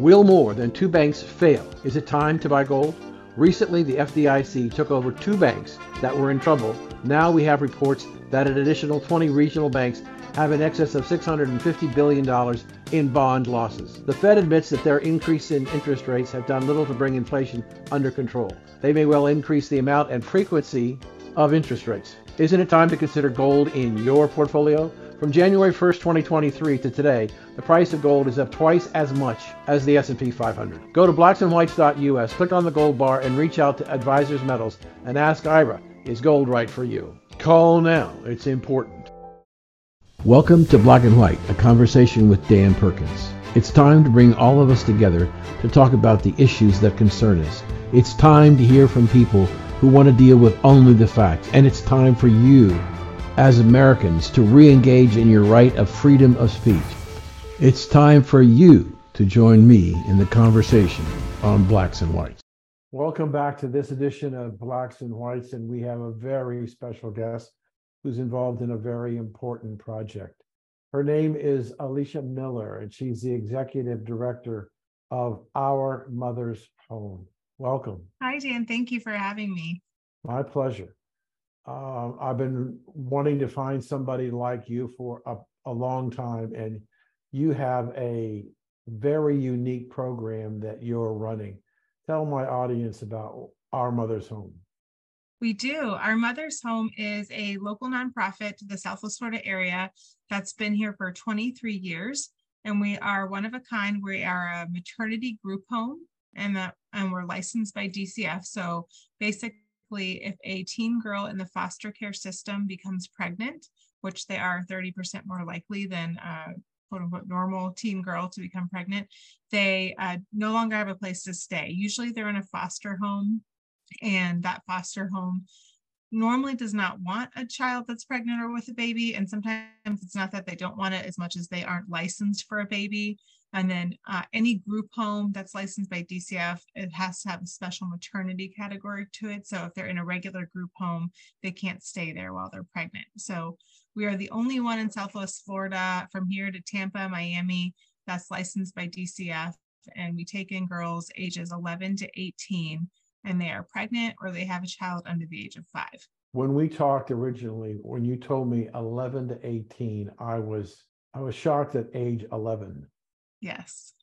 Will more than two banks fail? Is it time to buy gold? Recently, the FDIC took over two banks that were in trouble. Now we have reports that an additional 20 regional banks have in excess of $650 billion in bond losses. The Fed admits that their increase in interest rates have done little to bring inflation under control. They may well increase the amount and frequency of interest rates. Isn't it time to consider gold in your portfolio? From January 1st, 2023 to today, the price of gold is up twice as much as the S&P 500. Go to blacksandwhites.us, click on the gold bar and reach out to Advisors Metals and ask Ira, is gold right for you? Call now. It's important. Welcome to Black and White, a conversation with Dan Perkins. It's time to bring all of us together to talk about the issues that concern us. It's time to hear from people who want to deal with only the facts. And it's time for you, as Americans, to re-engage in your right of freedom of speech. It's time for you to join me in the conversation on Blacks and Whites. Welcome back to this edition of Blacks and Whites, and we have a very special guest who's involved in a very important project. Her name is Alicia Miller, and she's the executive director of Our Mother's Home. Welcome. Hi, Dan. Thank you for having me. My pleasure. Uh, I've been wanting to find somebody like you for a, a long time, and you have a very unique program that you're running. Tell my audience about Our Mother's Home. We do. Our Mother's Home is a local nonprofit to the Southwest Florida area that's been here for 23 years. And we are one of a kind. We are a maternity group home and that and we're licensed by DCF. So basically, if a teen girl in the foster care system becomes pregnant, which they are 30% more likely than uh, quote unquote normal teen girl to become pregnant, they uh, no longer have a place to stay. Usually they're in a foster home and that foster home normally does not want a child that's pregnant or with a baby. And sometimes it's not that they don't want it as much as they aren't licensed for a baby. And then uh, any group home that's licensed by DCF, it has to have a special maternity category to it. So if they're in a regular group home, they can't stay there while they're pregnant. So we are the only one in Southwest Florida from here to Tampa, Miami, that's licensed by DCF. And we take in girls ages 11 to 18 and they are pregnant or they have a child under the age of five. When we talked originally, when you told me 11 to 18, I was I was shocked at age 11. Yes.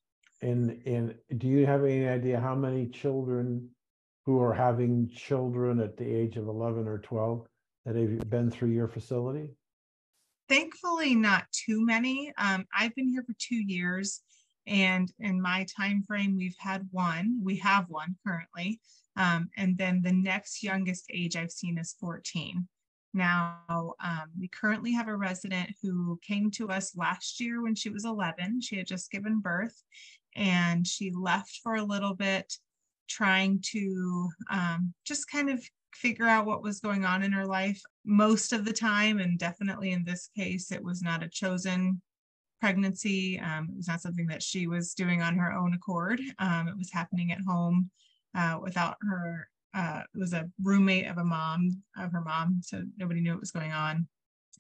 And and do you have any idea how many children who are having children at the age of 11 or 12 that have been through your facility? Thankfully, not too many. Um, I've been here for two years, and in my time frame, we've had one. We have one currently, um, and then the next youngest age I've seen is 14. Now, um, we currently have a resident who came to us last year when she was 11. She had just given birth and she left for a little bit, trying to um, just kind of figure out what was going on in her life. Most of the time, and definitely in this case, it was not a chosen pregnancy. Um, it was not something that she was doing on her own accord. Um, it was happening at home uh, without her. Uh, was a roommate of a mom of her mom, so nobody knew what was going on,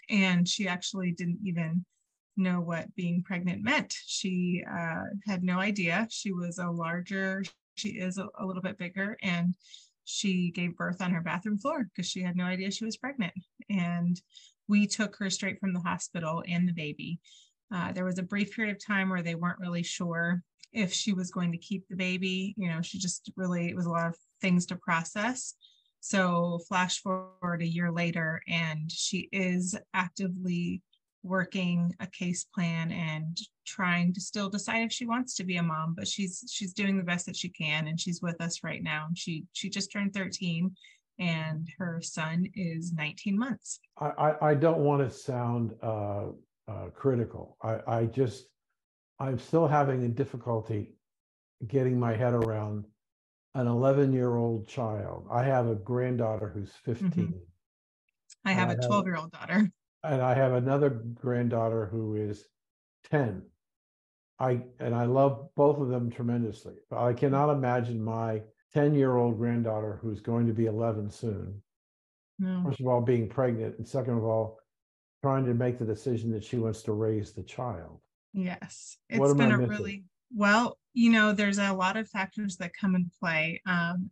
and she actually didn't even know what being pregnant meant. She uh, had no idea. She was a larger. She is a, a little bit bigger, and she gave birth on her bathroom floor because she had no idea she was pregnant. And we took her straight from the hospital and the baby. Uh, there was a brief period of time where they weren't really sure if she was going to keep the baby. You know, she just really, it was a lot of things to process. So, flash forward a year later, and she is actively working a case plan and trying to still decide if she wants to be a mom but she's she's doing the best that she can and she's with us right now. She she just turned 13 and her son is 19 months. I i, I don't want to sound uh, uh critical. I i just I'm still having a difficulty getting my head around an 11 year old child. I have a granddaughter who's 15. Mm-hmm. I have a 12 year old daughter. And I have another granddaughter who is 10. I and I love both of them tremendously. But I cannot imagine my 10 year old granddaughter who's going to be 11 soon. No. First of all, being pregnant, and second of all, trying to make the decision that she wants to raise the child. Yes. It's been a really well, You know, there's a lot of factors that come into play. Um,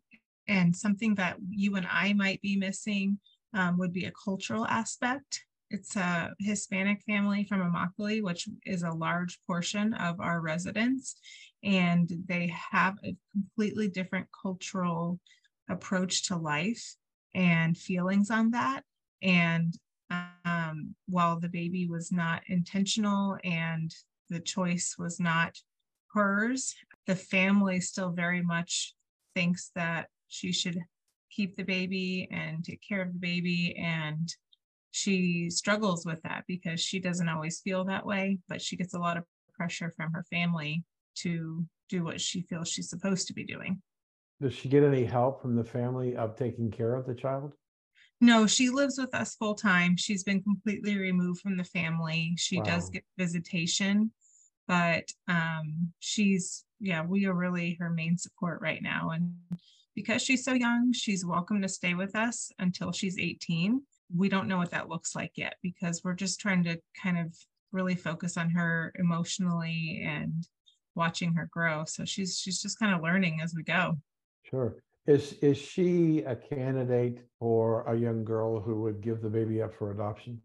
and something that you and I might be missing um, would be a cultural aspect. It's a Hispanic family from Immokalee, which is a large portion of our residents, and they have a completely different cultural approach to life and feelings on that. And um, while the baby was not intentional and the choice was not hers, the family still very much thinks that she should keep the baby and take care of the baby and she struggles with that because she doesn't always feel that way but she gets a lot of pressure from her family to do what she feels she's supposed to be doing. Does she get any help from the family of taking care of the child? No she lives with us full time. She's been completely removed from the family. She wow. does get visitation but um she's yeah we are really her main support right now and because she's so young, she's welcome to stay with us until she's 18. We don't know what that looks like yet because we're just trying to kind of really focus on her emotionally and watching her grow. So she's she's just kind of learning as we go. Sure. Is is she a candidate for a young girl who would give the baby up for adoption?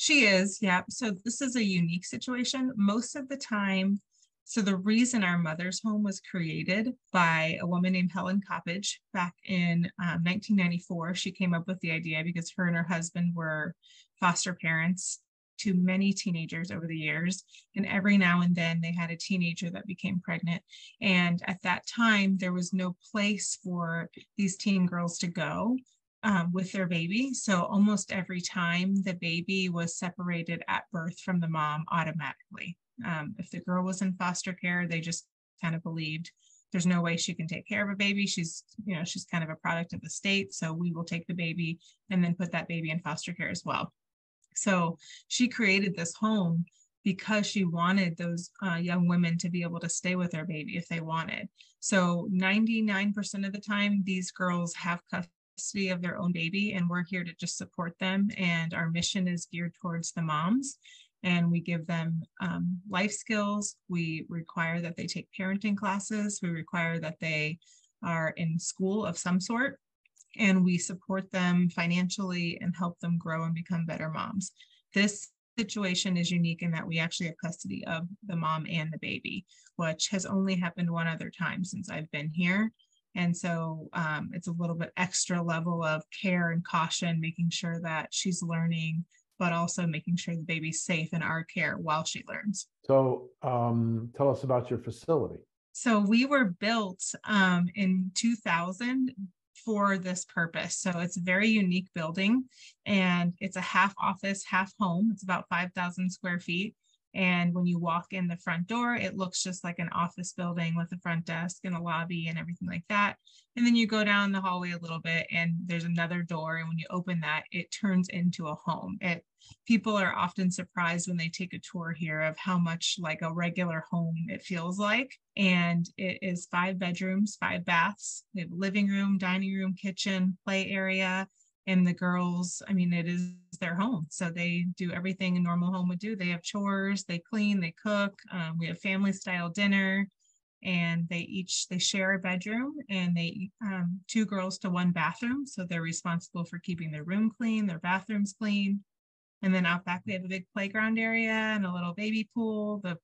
She is, yeah. So this is a unique situation. Most of the time, so the reason our mother's home was created by a woman named Helen Coppage back in um, 1994, she came up with the idea because her and her husband were foster parents to many teenagers over the years. And every now and then they had a teenager that became pregnant. And at that time, there was no place for these teen girls to go. Um, with their baby. So almost every time the baby was separated at birth from the mom automatically. Um, if the girl was in foster care, they just kind of believed there's no way she can take care of a baby. She's, you know, she's kind of a product of the state. So we will take the baby and then put that baby in foster care as well. So she created this home because she wanted those uh, young women to be able to stay with their baby if they wanted. So 99% of the time, these girls have custody of their own baby, and we're here to just support them. And our mission is geared towards the moms and we give them um, life skills. We require that they take parenting classes. We require that they are in school of some sort, and we support them financially and help them grow and become better moms. This situation is unique in that we actually have custody of the mom and the baby, which has only happened one other time since I've been here. And so um, it's a little bit extra level of care and caution, making sure that she's learning but also making sure the baby's safe in our care while she learns. So, um, tell us about your facility. So, we were built um, in 2000 for this purpose. So, it's a very unique building and it's a half office, half home. It's about 5,000 square feet. And when you walk in the front door, it looks just like an office building with a front desk and a lobby and everything like that. And then you go down the hallway a little bit and there's another door. And when you open that, it turns into a home. It people are often surprised when they take a tour here of how much like a regular home it feels like. And it is five bedrooms, five baths. We have living room, dining room, kitchen, play area and the girls i mean it is their home. So they do everything a normal home would do. They have chores they clean they cook um, we have family style dinner and they each they share a bedroom and they um, two girls to one bathroom. So they're responsible for keeping their room clean their bathrooms clean. And then out back we have a big playground area and a little baby pool. The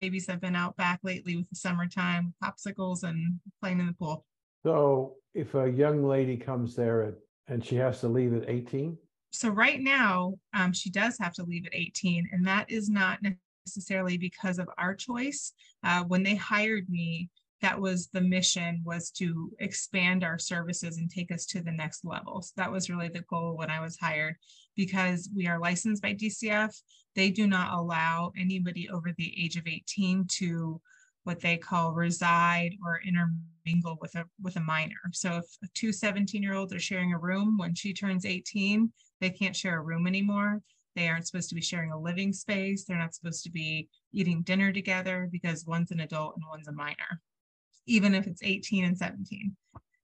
babies have been out back lately with the summertime popsicles and playing in the pool. So if a young lady comes there at and she has to leave at 18? So, right now, um, she does have to leave at 18, and that is not necessarily because of our choice. Uh, when they hired me, that was the mission was to expand our services and take us to the next level. So that was really the goal when I was hired because we are licensed by DCF. They do not allow anybody over the age of 18 to what they call reside or intermingle with a with a minor. So if two 17 year olds are sharing a room when she turns 18, they can't share a room anymore. They aren't supposed to be sharing a living space. They're not supposed to be eating dinner together because one's an adult and one's a minor, even if it's 18 and 17.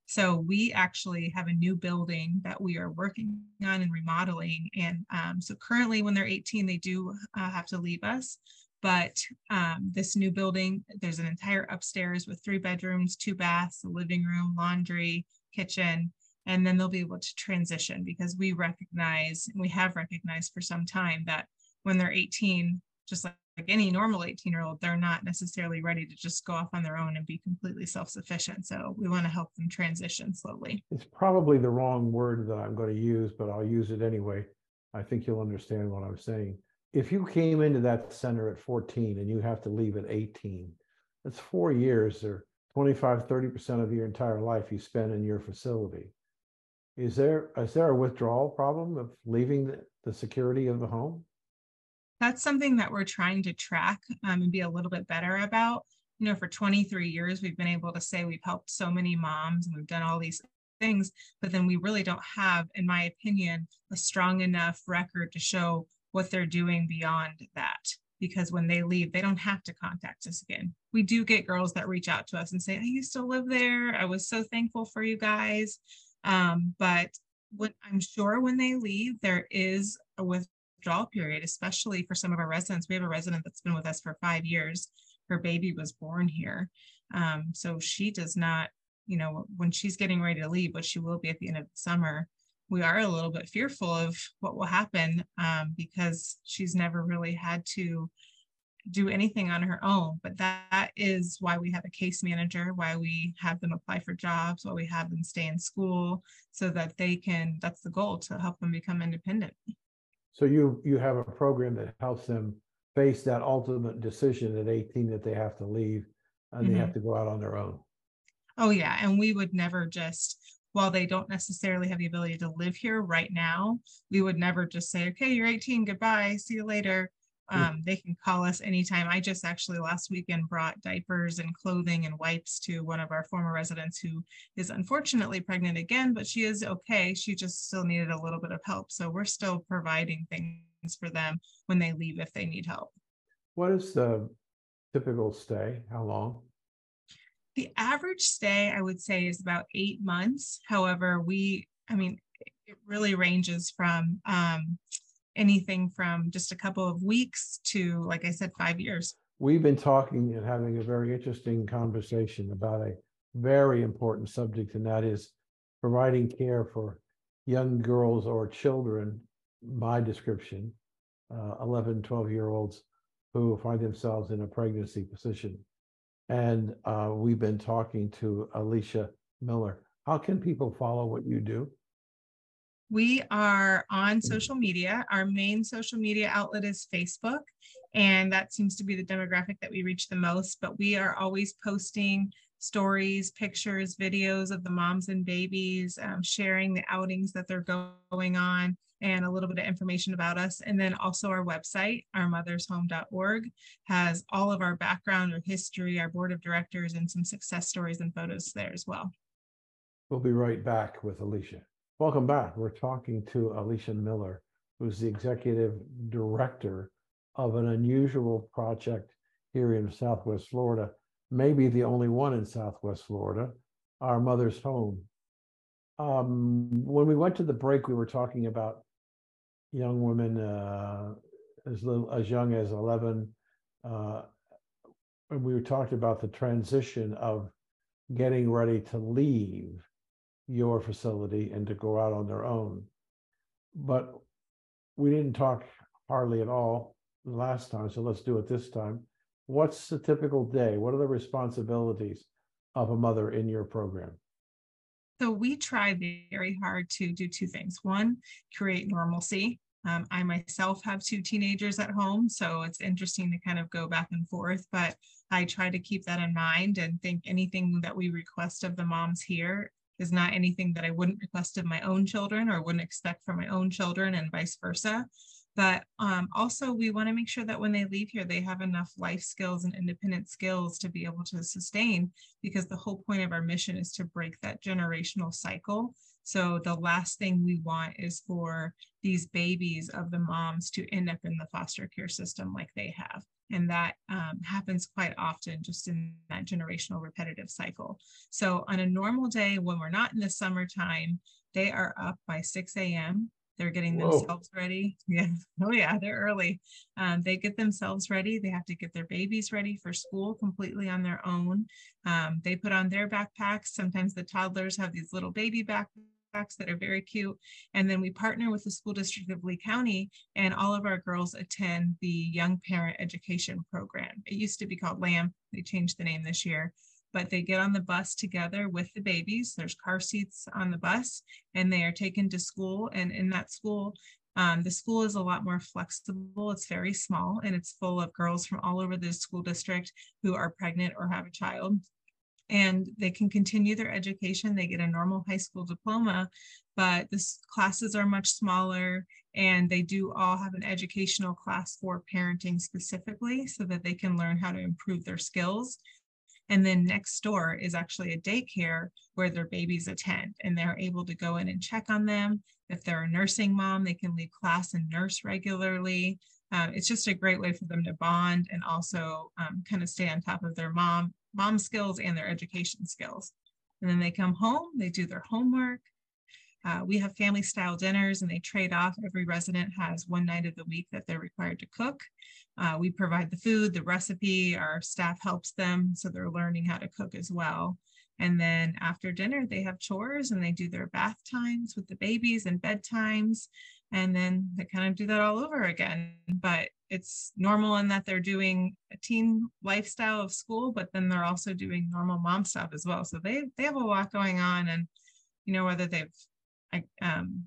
So we actually have a new building that we are working on and remodeling. And um, so currently, when they're 18, they do uh, have to leave us But um, this new building, there's an entire upstairs with three bedrooms, two baths, a living room, laundry, kitchen, and then they'll be able to transition because we recognize, and we have recognized for some time that when they're 18, just like like any normal 18 year old, they're not necessarily ready to just go off on their own and be completely self sufficient. So we want to help them transition slowly. It's probably the wrong word that I'm going to use, but I'll use it anyway. I think you'll understand what I'm saying. If you came into that center at 14 and you have to leave at 18, that's four years or 25, 30% of your entire life you spend in your facility. Is there is there a withdrawal problem of leaving the, the security of the home? that's something that we're trying to track um, and be a little bit better about. You know, for 23 years, we've been able to say we've helped so many moms and we've done all these things, but then we really don't have, in my opinion, a strong enough record to show what they're doing beyond that. Because when they leave, they don't have to contact us again. We do get girls that reach out to us and say, I used to live there. I was so thankful for you guys. Um, but I'm sure when they leave, there is a withdrawal period, especially for some of our residents. We have a resident that's been with us for five years. Her baby was born here. Um, so she does not, you know, when she's getting ready to leave, but she will be at the end of the summer, we are a little bit fearful of what will happen um, because she's never really had to do anything on her own. But that is why we have a case manager, why we have them apply for jobs, why we have them stay in school so that they can, that's the goal to help them become independent. So you, you have a program that helps them face that ultimate decision at 18 that they have to leave and they have mm-hmm. to go out on their own. Oh, yeah. And we would never just, while they don't necessarily have the ability to live here right now, we would never just say, okay, you're 18, goodbye, see you later. Mm. Um, they can call us anytime. I just actually last weekend brought diapers and clothing and wipes to one of our former residents who is unfortunately pregnant again, but she is okay. She just still needed a little bit of help. So we're still providing things for them when they leave if they need help. What is the typical stay? How long? The average stay, I would say, is about eight months. However, we, I mean, it really ranges from um, anything from just a couple of weeks to, like I said, five years. We've been talking and having a very interesting conversation about a very important subject, and that is providing care for young girls or children, by description, uh, 11, 12 year olds who find themselves in a pregnancy position. And uh, we've been talking to Alicia Miller. How can people follow what you do? We are on mm. social media. Our main social media outlet is Facebook, and that seems to be the demographic that we reach the most. But we are always posting stories, pictures, videos of the moms and babies, um, sharing the outings that they're going on, and a little bit of information about us. And then also our website, ourmothershome.org, has all of our background, our history, our board of directors, and some success stories and photos there as well. We'll be right back with Alicia. Welcome back. We're talking to Alicia Miller, who's the executive director of an unusual project here in Southwest Florida, maybe the only one in Southwest Florida, Our Mother's Home. Um, when we went to the break, we were talking about young women uh, as little as young as 11. Uh, and we were talking about the transition of getting ready to leave your facility and to go out on their own. But we didn't talk hardly at all last time, so let's do it this time. What's the typical day? What are the responsibilities of a mother in your program? So we try very hard to do two things. One, create normalcy. Um, I myself have two teenagers at home, so it's interesting to kind of go back and forth, but I try to keep that in mind and think anything that we request of the moms here is not anything that I wouldn't request of my own children or wouldn't expect from my own children and vice versa. But um, also, we want to make sure that when they leave here, they have enough life skills and independent skills to be able to sustain, because the whole point of our mission is to break that generational cycle. So, the last thing we want is for these babies of the moms to end up in the foster care system like they have. And that um, happens quite often just in that generational repetitive cycle. So, on a normal day when we're not in the summertime, they are up by 6 a.m. They're getting Whoa. themselves ready. Yeah. Oh, yeah. They're early. Um, they get themselves ready. They have to get their babies ready for school completely on their own. Um, they put on their backpacks. Sometimes the toddlers have these little baby backpacks that are very cute. And then we partner with the school district of Lee County, and all of our girls attend the Young Parent Education Program. It used to be called LAMP. They changed the name this year but they get on the bus together with the babies. There's car seats on the bus and they are taken to school. And in that school, um, the school is a lot more flexible. It's very small and it's full of girls from all over the school district who are pregnant or have a child. And they can continue their education. They get a normal high school diploma, but the classes are much smaller and they do all have an educational class for parenting specifically so that they can learn how to improve their skills and then next door is actually a daycare where their babies attend and they're able to go in and check on them. If they're a nursing mom, they can leave class and nurse regularly. Um, it's just a great way for them to bond and also um, kind of stay on top of their mom mom skills and their education skills. And then they come home, they do their homework, uh, we have family style dinners and they trade off. Every resident has one night of the week that they're required to cook. Uh, we provide the food, the recipe, our staff helps them. So they're learning how to cook as well. And then after dinner, they have chores and they do their bath times with the babies and bedtimes. And then they kind of do that all over again. But it's normal in that they're doing a teen lifestyle of school, but then they're also doing normal mom stuff as well. So they they have a lot going on. And you know, whether they've um,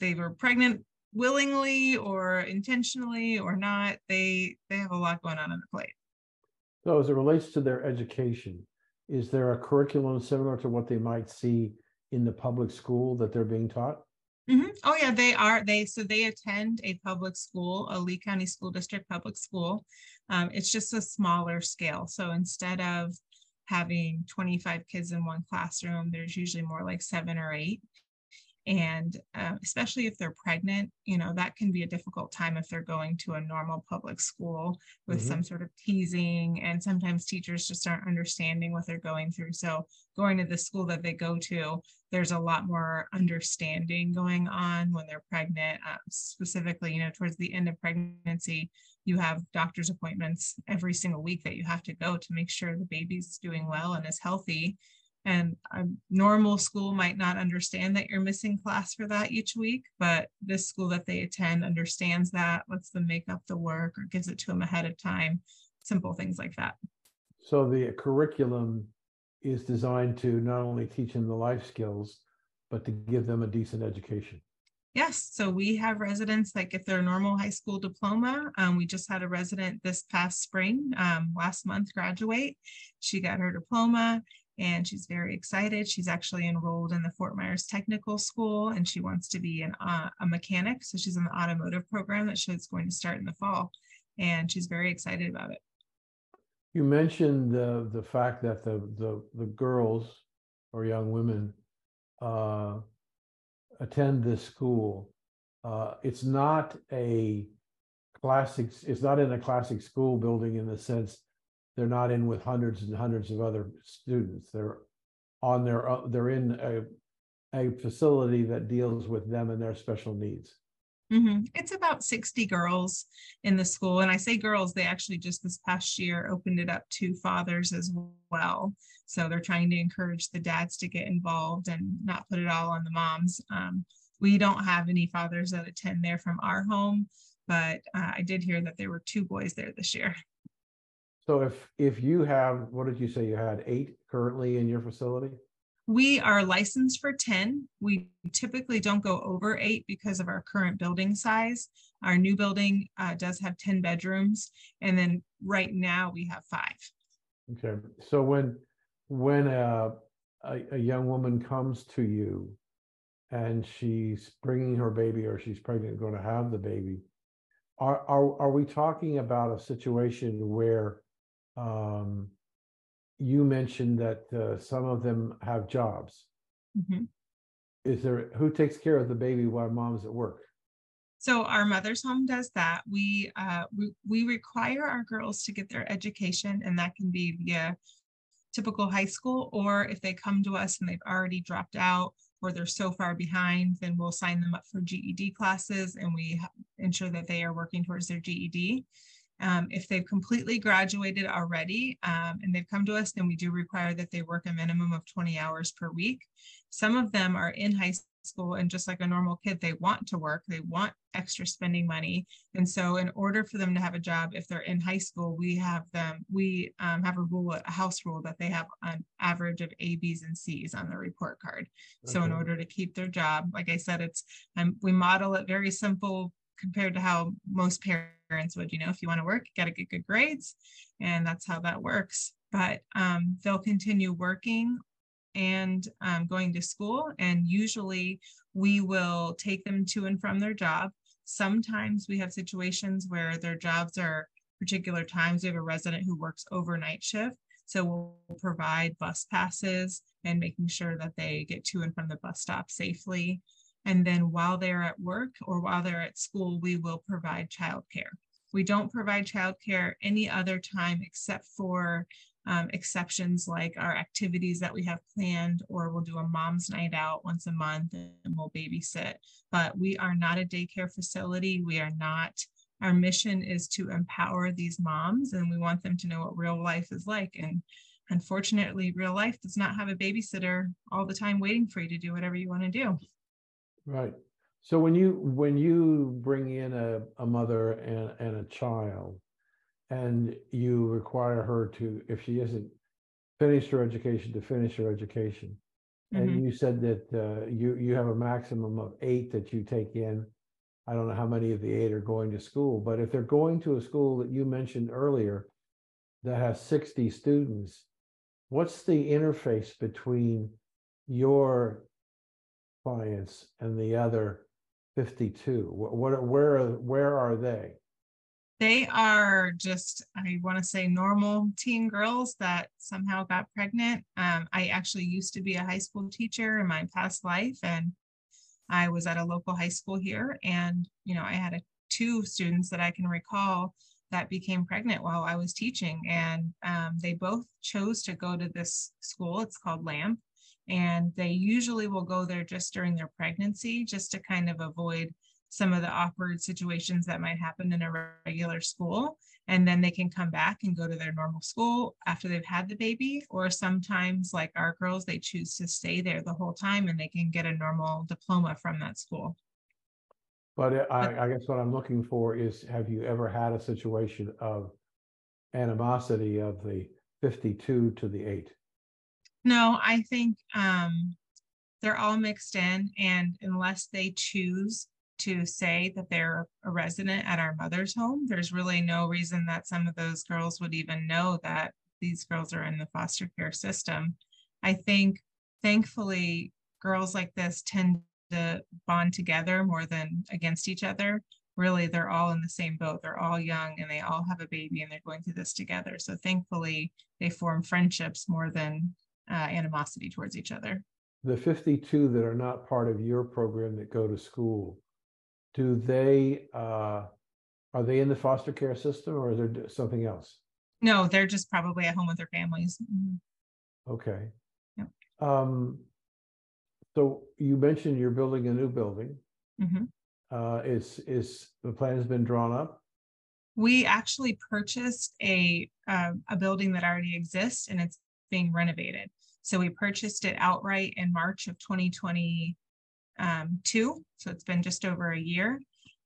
they were pregnant willingly or intentionally or not. They they have a lot going on on their plate. So as it relates to their education, is there a curriculum similar to what they might see in the public school that they're being taught? Mm-hmm. Oh yeah, they are. They so they attend a public school, a Lee County School District public school. Um, it's just a smaller scale. So instead of having 25 kids in one classroom, there's usually more like seven or eight and uh, especially if they're pregnant you know that can be a difficult time if they're going to a normal public school with mm-hmm. some sort of teasing and sometimes teachers just aren't understanding what they're going through so going to the school that they go to there's a lot more understanding going on when they're pregnant uh, specifically you know towards the end of pregnancy you have doctor's appointments every single week that you have to go to make sure the baby's doing well and is healthy and a normal school might not understand that you're missing class for that each week, but this school that they attend understands that, lets them make up the work or gives it to them ahead of time, simple things like that. So the curriculum is designed to not only teach them the life skills, but to give them a decent education. Yes, so we have residents that get their normal high school diploma. Um, we just had a resident this past spring, um, last month graduate. She got her diploma and she's very excited. She's actually enrolled in the Fort Myers Technical School and she wants to be an, uh, a mechanic. So she's in the automotive program that she's going to start in the fall and she's very excited about it. You mentioned the, the fact that the, the, the girls or young women uh, attend this school. Uh, it's not a classic, it's not in a classic school building in the sense they're not in with hundreds and hundreds of other students. They're on their own, they're in a, a facility that deals with them and their special needs. Mm-hmm. It's about 60 girls in the school. And I say girls, they actually just this past year opened it up to fathers as well. So they're trying to encourage the dads to get involved and not put it all on the moms. Um, we don't have any fathers that attend there from our home, but uh, I did hear that there were two boys there this year. So if, if you have, what did you say, you had eight currently in your facility? We are licensed for 10. We typically don't go over eight because of our current building size. Our new building uh, does have 10 bedrooms. And then right now we have five. Okay, so when, when a, a, a young woman comes to you and she's bringing her baby or she's pregnant, going to have the baby, are, are, are we talking about a situation where um, you mentioned that uh, some of them have jobs. Mm-hmm. Is there who takes care of the baby while mom's at work? So our mother's home does that. We uh, we, we require our girls to get their education, and that can be via typical high school, or if they come to us and they've already dropped out, or they're so far behind, then we'll sign them up for GED classes and we ensure that they are working towards their GED. Um, if they've completely graduated already um, and they've come to us, then we do require that they work a minimum of 20 hours per week. Some of them are in high school and just like a normal kid, they want to work, they want extra spending money. And so in order for them to have a job, if they're in high school, we have them, we um, have a rule, a house rule that they have an average of A, B's, and C's on their report card. Okay. So in order to keep their job, like I said, it's, um, we model it very simple compared to how most parents would, you know, if you want to work, you got to get good grades. And that's how that works. But um, they'll continue working and um, going to school. And usually we will take them to and from their job. Sometimes we have situations where their jobs are particular times. We have a resident who works overnight shift. So we'll provide bus passes and making sure that they get to and from the bus stop safely. And then while they're at work or while they're at school, we will provide childcare. We don't provide childcare any other time except for um, exceptions like our activities that we have planned, or we'll do a mom's night out once a month and we'll babysit. But we are not a daycare facility. We are not, our mission is to empower these moms and we want them to know what real life is like. And unfortunately, real life does not have a babysitter all the time waiting for you to do whatever you want to do. Right. So when you when you bring in a, a mother and, and a child, and you require her to, if she isn't finished her education, to finish her education. And mm-hmm. you said that uh, you you have a maximum of eight that you take in. I don't know how many of the eight are going to school, but if they're going to a school that you mentioned earlier that has 60 students, what's the interface between your clients and the other 52? What, what where where are they? they are just i want to say normal teen girls that somehow got pregnant um, i actually used to be a high school teacher in my past life and i was at a local high school here and you know i had a, two students that i can recall that became pregnant while i was teaching and um, they both chose to go to this school it's called lamp and they usually will go there just during their pregnancy just to kind of avoid some of the awkward situations that might happen in a regular school. And then they can come back and go to their normal school after they've had the baby or sometimes like our girls they choose to stay there the whole time and they can get a normal diploma from that school. But I, I guess what i'm looking for is have you ever had a situation of animosity of the 52 to the 8 no i think um they're all mixed in and unless they choose to say that they're a resident at our mother's home. There's really no reason that some of those girls would even know that these girls are in the foster care system. I think thankfully girls like this tend to bond together more than against each other. Really, they're all in the same boat. They're all young and they all have a baby and they're going through this together. So thankfully, they form friendships more than uh, animosity towards each other. The 52 that are not part of your program that go to school, do they uh, are they in the foster care system or is there something else? No, they're just probably at home with their families. Mm-hmm. Okay. Yep. Um, so you mentioned you're building a new building. Mm-hmm. Uh, is is the plan has been drawn up? We actually purchased a uh, a building that already exists and it's being renovated. So we purchased it outright in March of 2020 um. So it's been just over a year.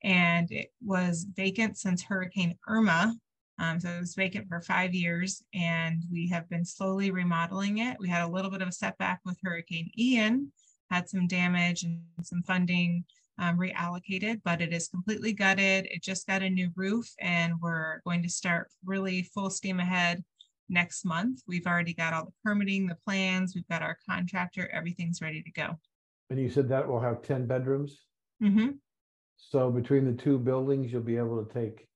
And it was vacant since Hurricane Irma. Um, so it was vacant for five years, and we have been slowly remodeling it. We had a little bit of a setback with Hurricane Ian, had some damage and some funding um, reallocated, but it is completely gutted. It just got a new roof, and we're going to start really full steam ahead next month. We've already got all the permitting, the plans, we've got our contractor, everything's ready to go. And you said that will have ten bedrooms? Mm-hmm. So between the two buildings, you'll be able to take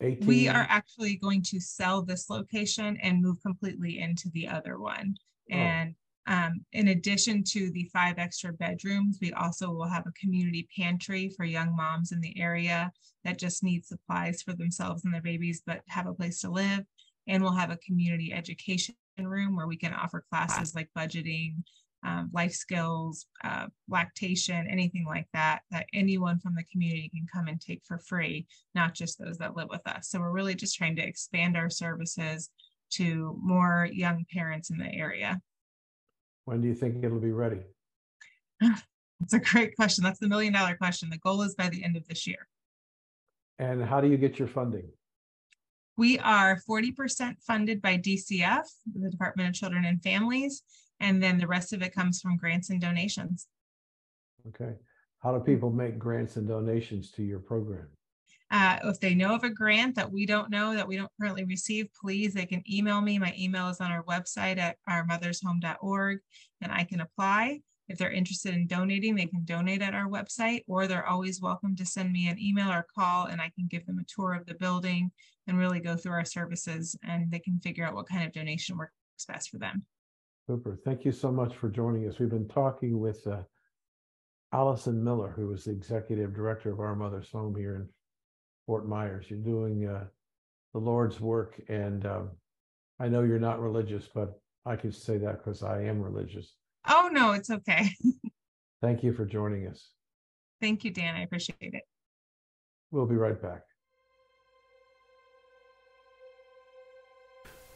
eighteen? We are actually going to sell this location and move completely into the other one. Oh. And um, in addition to the five extra bedrooms, we also will have a community pantry for young moms in the area that just need supplies for themselves and their babies, but have a place to live. And we'll have a community education room where we can offer classes like budgeting, um, life skills, uh, lactation, anything like that, that anyone from the community can come and take for free, not just those that live with us. So we're really just trying to expand our services to more young parents in the area. When do you think it'll be ready? That's a great question. That's the million dollar question. The goal is by the end of this year. And how do you get your funding? We are 40% funded by DCF, the Department of Children and Families, and then the rest of it comes from grants and donations. Okay. How do people make grants and donations to your program? Uh, if they know of a grant that we don't know that we don't currently receive, please, they can email me. My email is on our website at ourmothershome.org and I can apply. If they're interested in donating, they can donate at our website, or they're always welcome to send me an email or call, and I can give them a tour of the building and really go through our services, and they can figure out what kind of donation works best for them. Super. Thank you so much for joining us. We've been talking with uh, Allison Miller, who is the executive director of Our Mother's Home here in Fort Myers. You're doing uh, the Lord's work, and um, I know you're not religious, but I can say that because I am religious. Oh, no, it's okay. Thank you for joining us. Thank you, Dan. I appreciate it. We'll be right back.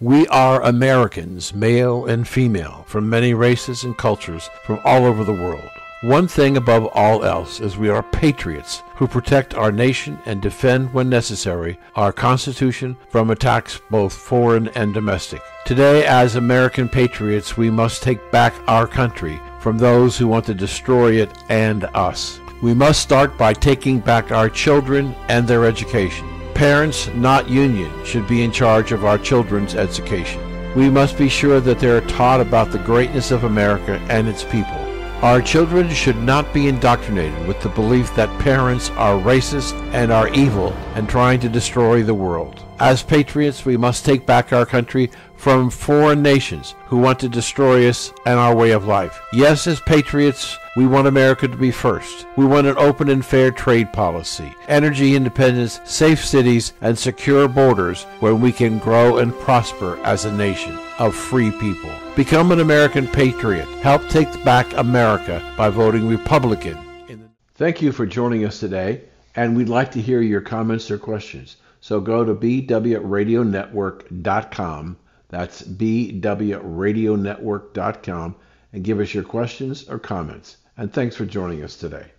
We are Americans, male and female, from many races and cultures from all over the world. One thing above all else is we are patriots who protect our nation and defend, when necessary, our Constitution from attacks both foreign and domestic. Today, as American patriots, we must take back our country from those who want to destroy it and us. We must start by taking back our children and their education. Parents, not union, should be in charge of our children's education. We must be sure that they are taught about the greatness of America and its people. Our children should not be indoctrinated with the belief that parents are racist and are evil and trying to destroy the world. As patriots, we must take back our country from foreign nations who want to destroy us and our way of life. Yes, as patriots, we want America to be first. We want an open and fair trade policy, energy independence, safe cities, and secure borders where we can grow and prosper as a nation of free people. Become an American patriot. Help take back America by voting Republican. Thank you for joining us today, and we'd like to hear your comments or questions. So go to bwradionetwork.com. That's bwradionetwork.com and give us your questions or comments. And thanks for joining us today.